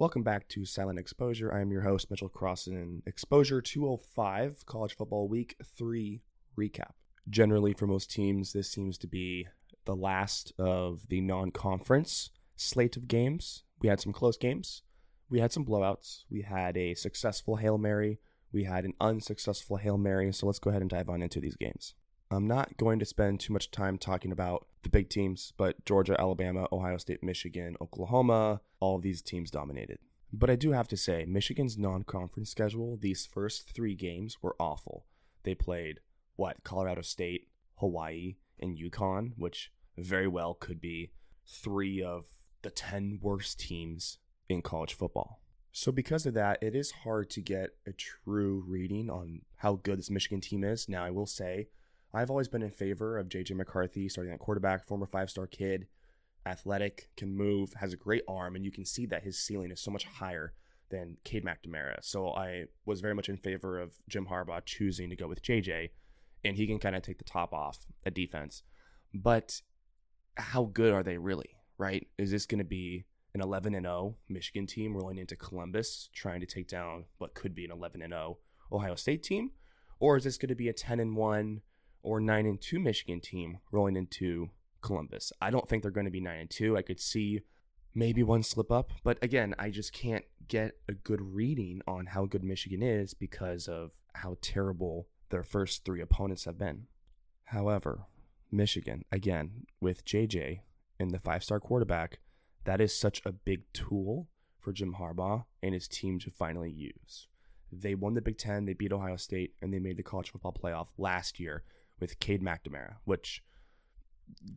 Welcome back to Silent Exposure. I am your host, Mitchell Crossan. Exposure 205, College Football Week 3 recap. Generally, for most teams, this seems to be the last of the non conference slate of games. We had some close games, we had some blowouts, we had a successful Hail Mary, we had an unsuccessful Hail Mary. So let's go ahead and dive on into these games. I'm not going to spend too much time talking about the big teams, but Georgia, Alabama, Ohio State, Michigan, Oklahoma, all these teams dominated. But I do have to say, Michigan's non conference schedule, these first three games were awful. They played, what, Colorado State, Hawaii, and UConn, which very well could be three of the 10 worst teams in college football. So, because of that, it is hard to get a true reading on how good this Michigan team is. Now, I will say, I've always been in favor of JJ McCarthy starting at quarterback, former five star kid, athletic, can move, has a great arm, and you can see that his ceiling is so much higher than Cade McNamara. So I was very much in favor of Jim Harbaugh choosing to go with JJ, and he can kind of take the top off at defense. But how good are they really, right? Is this going to be an 11 and 0 Michigan team rolling into Columbus trying to take down what could be an 11 and 0 Ohio State team? Or is this going to be a 10 and 1 or 9 and 2 Michigan team rolling into Columbus. I don't think they're going to be 9 and 2. I could see maybe one slip up, but again, I just can't get a good reading on how good Michigan is because of how terrible their first 3 opponents have been. However, Michigan, again, with JJ and the five-star quarterback, that is such a big tool for Jim Harbaugh and his team to finally use. They won the Big Ten, they beat Ohio State, and they made the college football playoff last year with Cade McNamara, which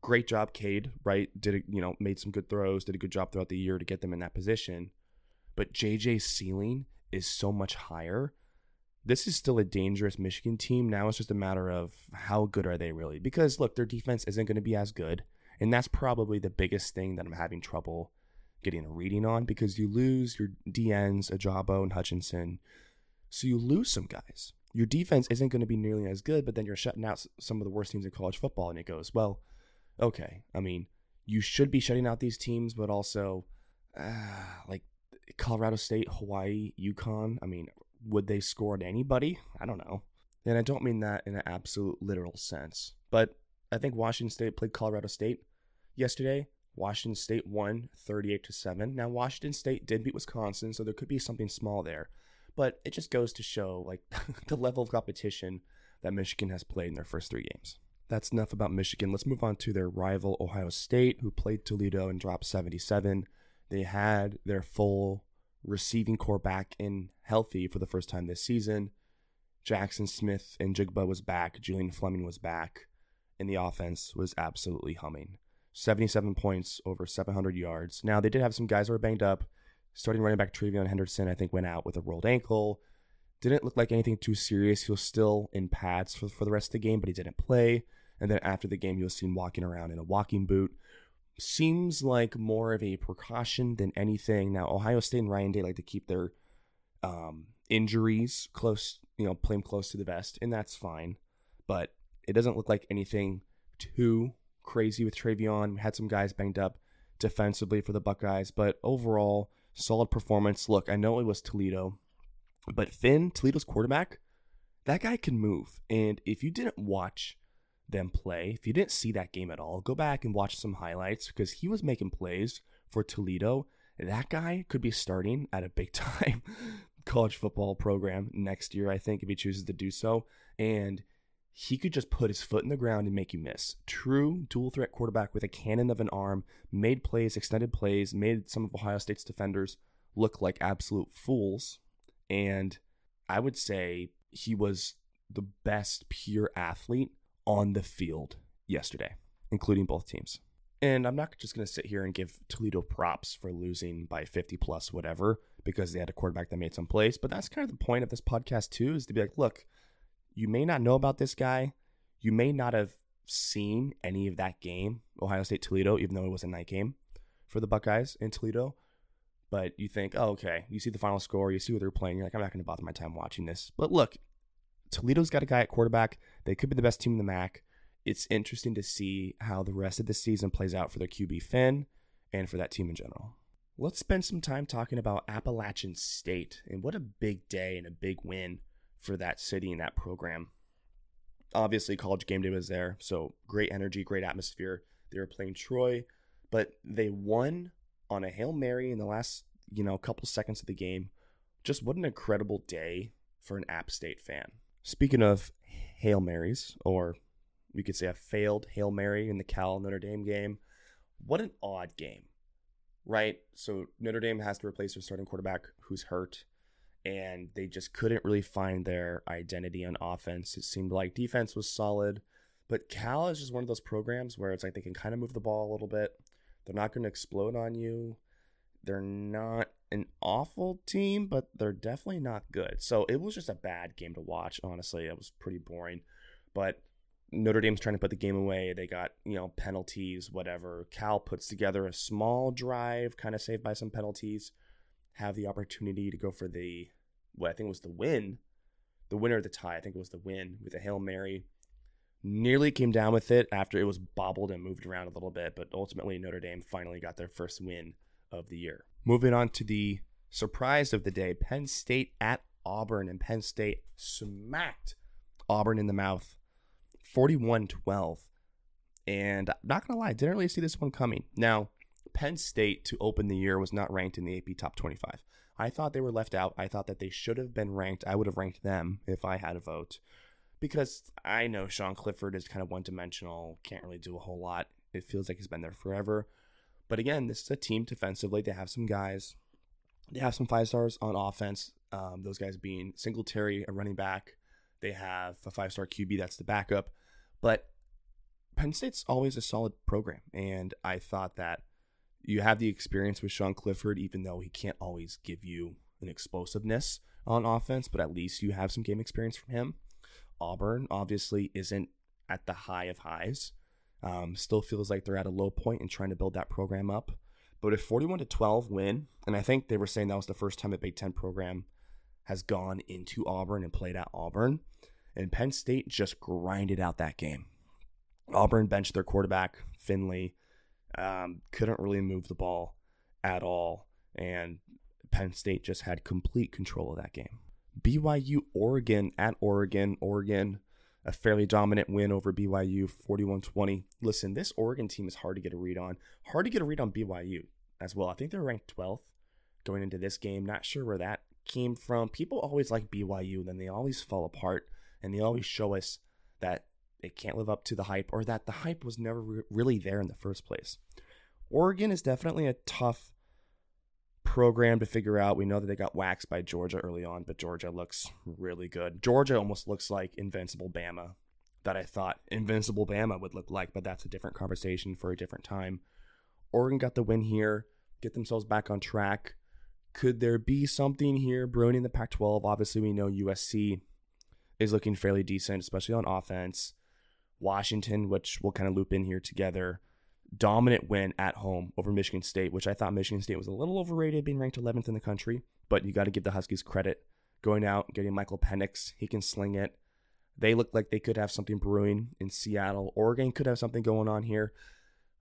great job, Cade, right? Did it, you know, made some good throws, did a good job throughout the year to get them in that position. But JJ's ceiling is so much higher. This is still a dangerous Michigan team. Now it's just a matter of how good are they really? Because look, their defense isn't going to be as good. And that's probably the biggest thing that I'm having trouble getting a reading on because you lose your DNs, Ojabo and Hutchinson. So you lose some guys your defense isn't going to be nearly as good, but then you're shutting out some of the worst teams in college football. And it goes, well, okay. I mean, you should be shutting out these teams, but also uh, like Colorado State, Hawaii, UConn. I mean, would they score on anybody? I don't know. And I don't mean that in an absolute literal sense, but I think Washington State played Colorado State yesterday. Washington State won 38 to 7. Now Washington State did beat Wisconsin, so there could be something small there. But it just goes to show like the level of competition that Michigan has played in their first three games. That's enough about Michigan. Let's move on to their rival Ohio State, who played Toledo and dropped 77. They had their full receiving corps back in healthy for the first time this season. Jackson Smith-Njigba was back. Julian Fleming was back. And the offense was absolutely humming. 77 points, over 700 yards. Now, they did have some guys who were banged up. Starting running back TreVeyon Henderson, I think, went out with a rolled ankle. Didn't look like anything too serious. He was still in pads for, for the rest of the game, but he didn't play. And then after the game, he was seen walking around in a walking boot. Seems like more of a precaution than anything. Now, Ohio State and Ryan Day like to keep their um, injuries close, you know, play them close to the vest, and that's fine. But it doesn't look like anything too crazy with TreVeyon. We had some guys banged up defensively for the Buckeyes, but overall, solid performance. Look, I know it was Toledo, but Finn, Toledo's quarterback, that guy can move. And if you didn't watch them play, if you didn't see that game at all, go back and watch some highlights because he was making plays for Toledo. That guy could be starting at a big time college football program next year, I think, if he chooses to do so. And he could just put his foot in the ground and make you miss. True dual threat quarterback with a cannon of an arm, made plays, extended plays, made some of Ohio State's defenders look like absolute fools. And I would say he was the best pure athlete on the field yesterday, including both teams. And I'm not just going to sit here and give Toledo props for losing by 50 plus whatever because they had a quarterback that made some plays, but that's kind of the point of this podcast too is to be like, look, you may not know about this guy. You may not have seen any of that game, Ohio State Toledo, even though it was a night game for the Buckeyes in Toledo. But you think, oh, okay, you see the final score, you see what they're playing. You're like, I'm not going to bother my time watching this. But look, Toledo's got a guy at quarterback. They could be the best team in the MAC. It's interesting to see how the rest of the season plays out for their QB Finn and for that team in general. let's spend some time talking about Appalachian State and what a big day and a big win for that city and that program. Obviously, college game day was there, so great energy, great atmosphere. They were playing Troy, but they won on a Hail Mary in the last, you know, couple seconds of the game. Just what an incredible day for an App State fan. Speaking of Hail Marys, or we could say a failed Hail Mary in the Cal Notre Dame game, what an odd game, right? So Notre Dame has to replace their starting quarterback who's hurt, and they just couldn't really find their identity on offense. It seemed like defense was solid, but Cal is just one of those programs where it's like they can kind of move the ball a little bit. They're not going to explode on you. They're not an awful team, but they're definitely not good. So it was just a bad game to watch, honestly. It was pretty boring. But Notre Dame's trying to put the game away. They got, you know, penalties, whatever. Cal puts together a small drive, kind of saved by some penalties. Have the opportunity to go for the, what I think it was the win, the winner of the tie. I think it was the win with a Hail Mary. Nearly came down with it after it was bobbled and moved around a little bit, but ultimately Notre Dame finally got their first win of the year. Moving on to the surprise of the day Penn State at Auburn, and Penn State smacked Auburn in the mouth 41 12. And I'm not going to lie, didn't really see this one coming. Now, Penn State to open the year was not ranked in the AP top 25. I thought they were left out. I thought that they should have been ranked. I would have ranked them if I had a vote because I know Sean Clifford is kind of one dimensional, can't really do a whole lot. It feels like he's been there forever. But again, this is a team defensively. They have some guys. They have some five stars on offense. Um, those guys being Singletary, a running back. They have a five star QB that's the backup. But Penn State's always a solid program. And I thought that you have the experience with Sean Clifford, even though he can't always give you an explosiveness on offense, but at least you have some game experience from him. Auburn obviously isn't at the high of highs. Um, still feels like they're at a low point and trying to build that program up. But a 41 to 12 win, and I think they were saying that was the first time a Big Ten program has gone into Auburn and played at Auburn. And Penn State just grinded out that game. Auburn benched their quarterback, Finley, um, couldn't really move the ball at all. And Penn State just had complete control of that game. BYU Oregon at Oregon. Oregon a fairly dominant win over BYU 41-20. Listen, this Oregon team is hard to get a read on. Hard to get a read on BYU as well. I think they're ranked 12th going into this game. Not sure where that came from. People always like BYU, then they always fall apart and they always show us that it can't live up to the hype or that the hype was never re- really there in the first place. Oregon is definitely a tough program to figure out. We know that they got waxed by Georgia early on, but Georgia looks really good. Georgia almost looks like Invincible Bama that I thought Invincible Bama would look like, but that's a different conversation for a different time. Oregon got the win here, get themselves back on track. Could there be something here brewing in the Pac 12? Obviously, we know USC is looking fairly decent, especially on offense. Washington, which we'll kind of loop in here together, dominant win at home over Michigan State, which I thought Michigan State was a little overrated, being ranked 11th in the country. But you got to give the Huskies credit. Going out, getting Michael Penix, he can sling it. They look like they could have something brewing in Seattle. Oregon could have something going on here.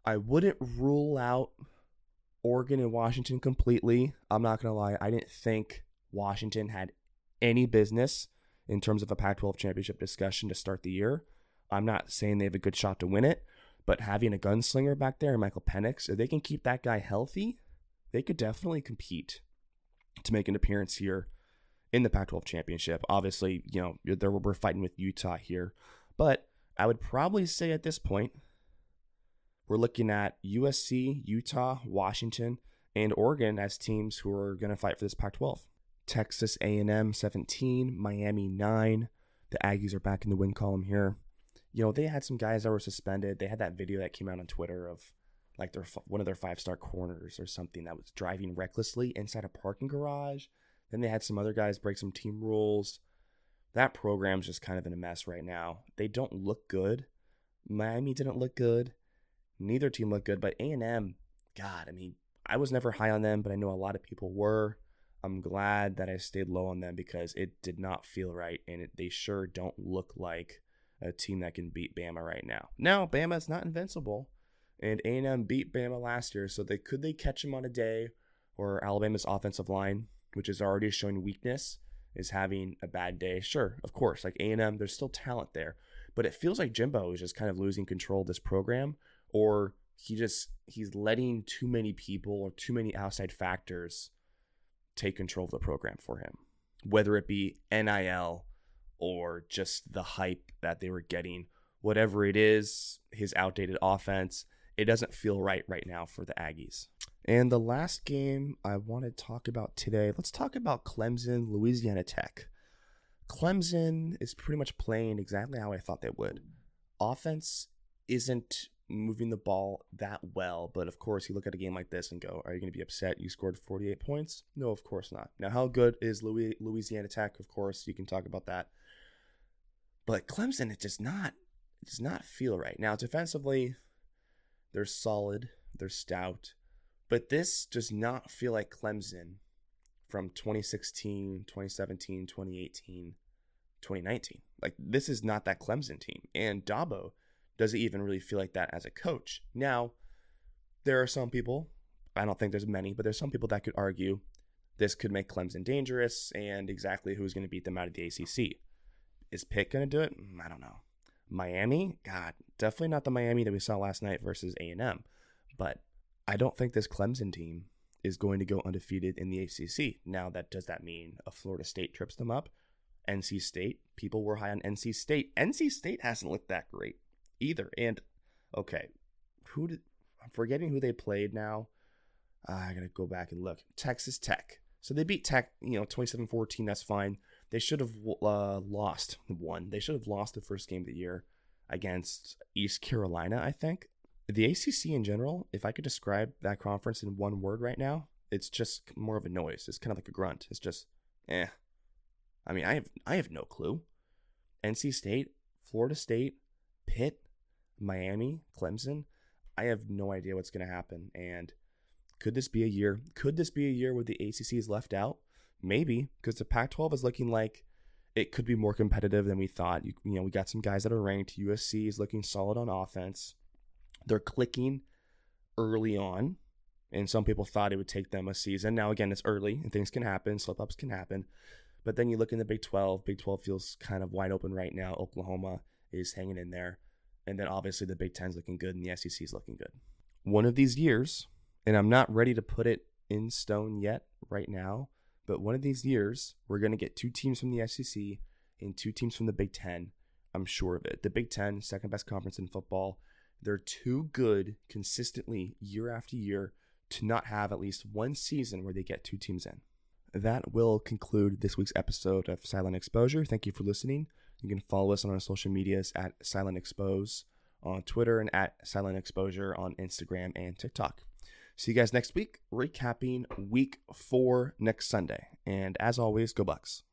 I wouldn't rule out Oregon and Washington completely. I'm not going to lie. I didn't think Washington had any business in terms of a Pac 12 championship discussion to start the year. I'm not saying they have a good shot to win it, but having a gunslinger back there, Michael Penix, if they can keep that guy healthy, they could definitely compete to make an appearance here in the Pac 12 championship. Obviously, you know, we're fighting with Utah here, but I would probably say at this point, we're looking at USC, Utah, Washington, and Oregon as teams who are going to fight for this Pac 12. Texas A&M 17, Miami 9. The Aggies are back in the win column here you know, they had some guys that were suspended. They had that video that came out on Twitter of like their one of their five star corners or something that was driving recklessly inside a parking garage. Then they had some other guys break some team rules. That program's just kind of in a mess right now. They don't look good. Miami didn't look good. Neither team looked good, but A&M, God, I mean, I was never high on them, but I know a lot of people were. I'm glad that I stayed low on them because it did not feel right, and it, they sure don't look like a team that can beat Bama right now. Now, Bama's not invincible, and A&M beat Bama last year, so they could they catch them on a day or Alabama's offensive line, which is already showing weakness, is having a bad day. Sure, of course, like A&M, there's still talent there, but it feels like Jimbo is just kind of losing control of this program, or he just he's letting too many people or too many outside factors take control of the program for him, whether it be NIL or just the hype that they were getting, whatever it is, his outdated offense. It doesn't feel right right now for the Aggies. And the last game I want to talk about today, let's talk about Clemson, Louisiana Tech. Clemson is pretty much playing exactly how I thought they would. Offense isn't moving the ball that well, but of course, you look at a game like this and go, Are you going to be upset you scored 48 points? No, of course not. Now, how good is Louisiana Tech? Of course, you can talk about that. But Clemson, it does not, it does not feel right. Now, defensively, they're solid, they're stout but this does not feel like Clemson from 2016, 2017, 2018, 2019. Like this is not that Clemson team. And Dabo doesn't even really feel like that as a coach. Now, there are some people, I don't think there's many, but there's some people that could argue this could make Clemson dangerous and exactly who's going to beat them out of the ACC. Is Pitt going to do it? Mm, I don't know. Miami? God, definitely not the Miami that we saw last night versus A&M. But I don't think this Clemson team is going to go undefeated in the ACC. Now, that does that mean a Florida State trips them up? NC State, people were high on NC State. NC State hasn't looked that great either. And okay, who did I'm forgetting who they played now. Uh, I gotta go back and look. Texas Tech. So they beat Tech, you know, 27-14. That's fine. They should have uh, lost one. They should have lost the first game of the year against East Carolina, I think the ACC in general, if I could describe that conference in one word right now, it's just more of a noise. It's kind of like a grunt. It's just, eh. I mean, I have I have no clue. NC State, Florida State, Pitt, Miami, Clemson. I have no idea what's going to happen. And could this be a year? Could this be a year where the ACC is left out? Maybe, because the Pac-12 is looking like it could be more competitive than we thought. You, you know, we got some guys that are ranked. USC is looking solid on offense. They're clicking early on, and some people thought it would take them a season. Now, again, it's early and things can happen, slip ups can happen. But then you look in the Big 12, Big 12 feels kind of wide open right now. Oklahoma is hanging in there. And then obviously the Big 10's looking good and the SEC is looking good. One of these years, and I'm not ready to put it in stone yet right now, but one of these years, we're going to get two teams from the SEC and two teams from the Big 10. I'm sure of it. The Big 10, second best conference in football, they're too good consistently year after year to not have at least one season where they get two teams in. That will conclude this week's episode of Silent Exposure. Thank you for listening. You can follow us on our social medias at Silent Expose on Twitter and at Silent Exposure on Instagram and TikTok. See you guys next week, recapping week four next Sunday. And as always, go Bucks.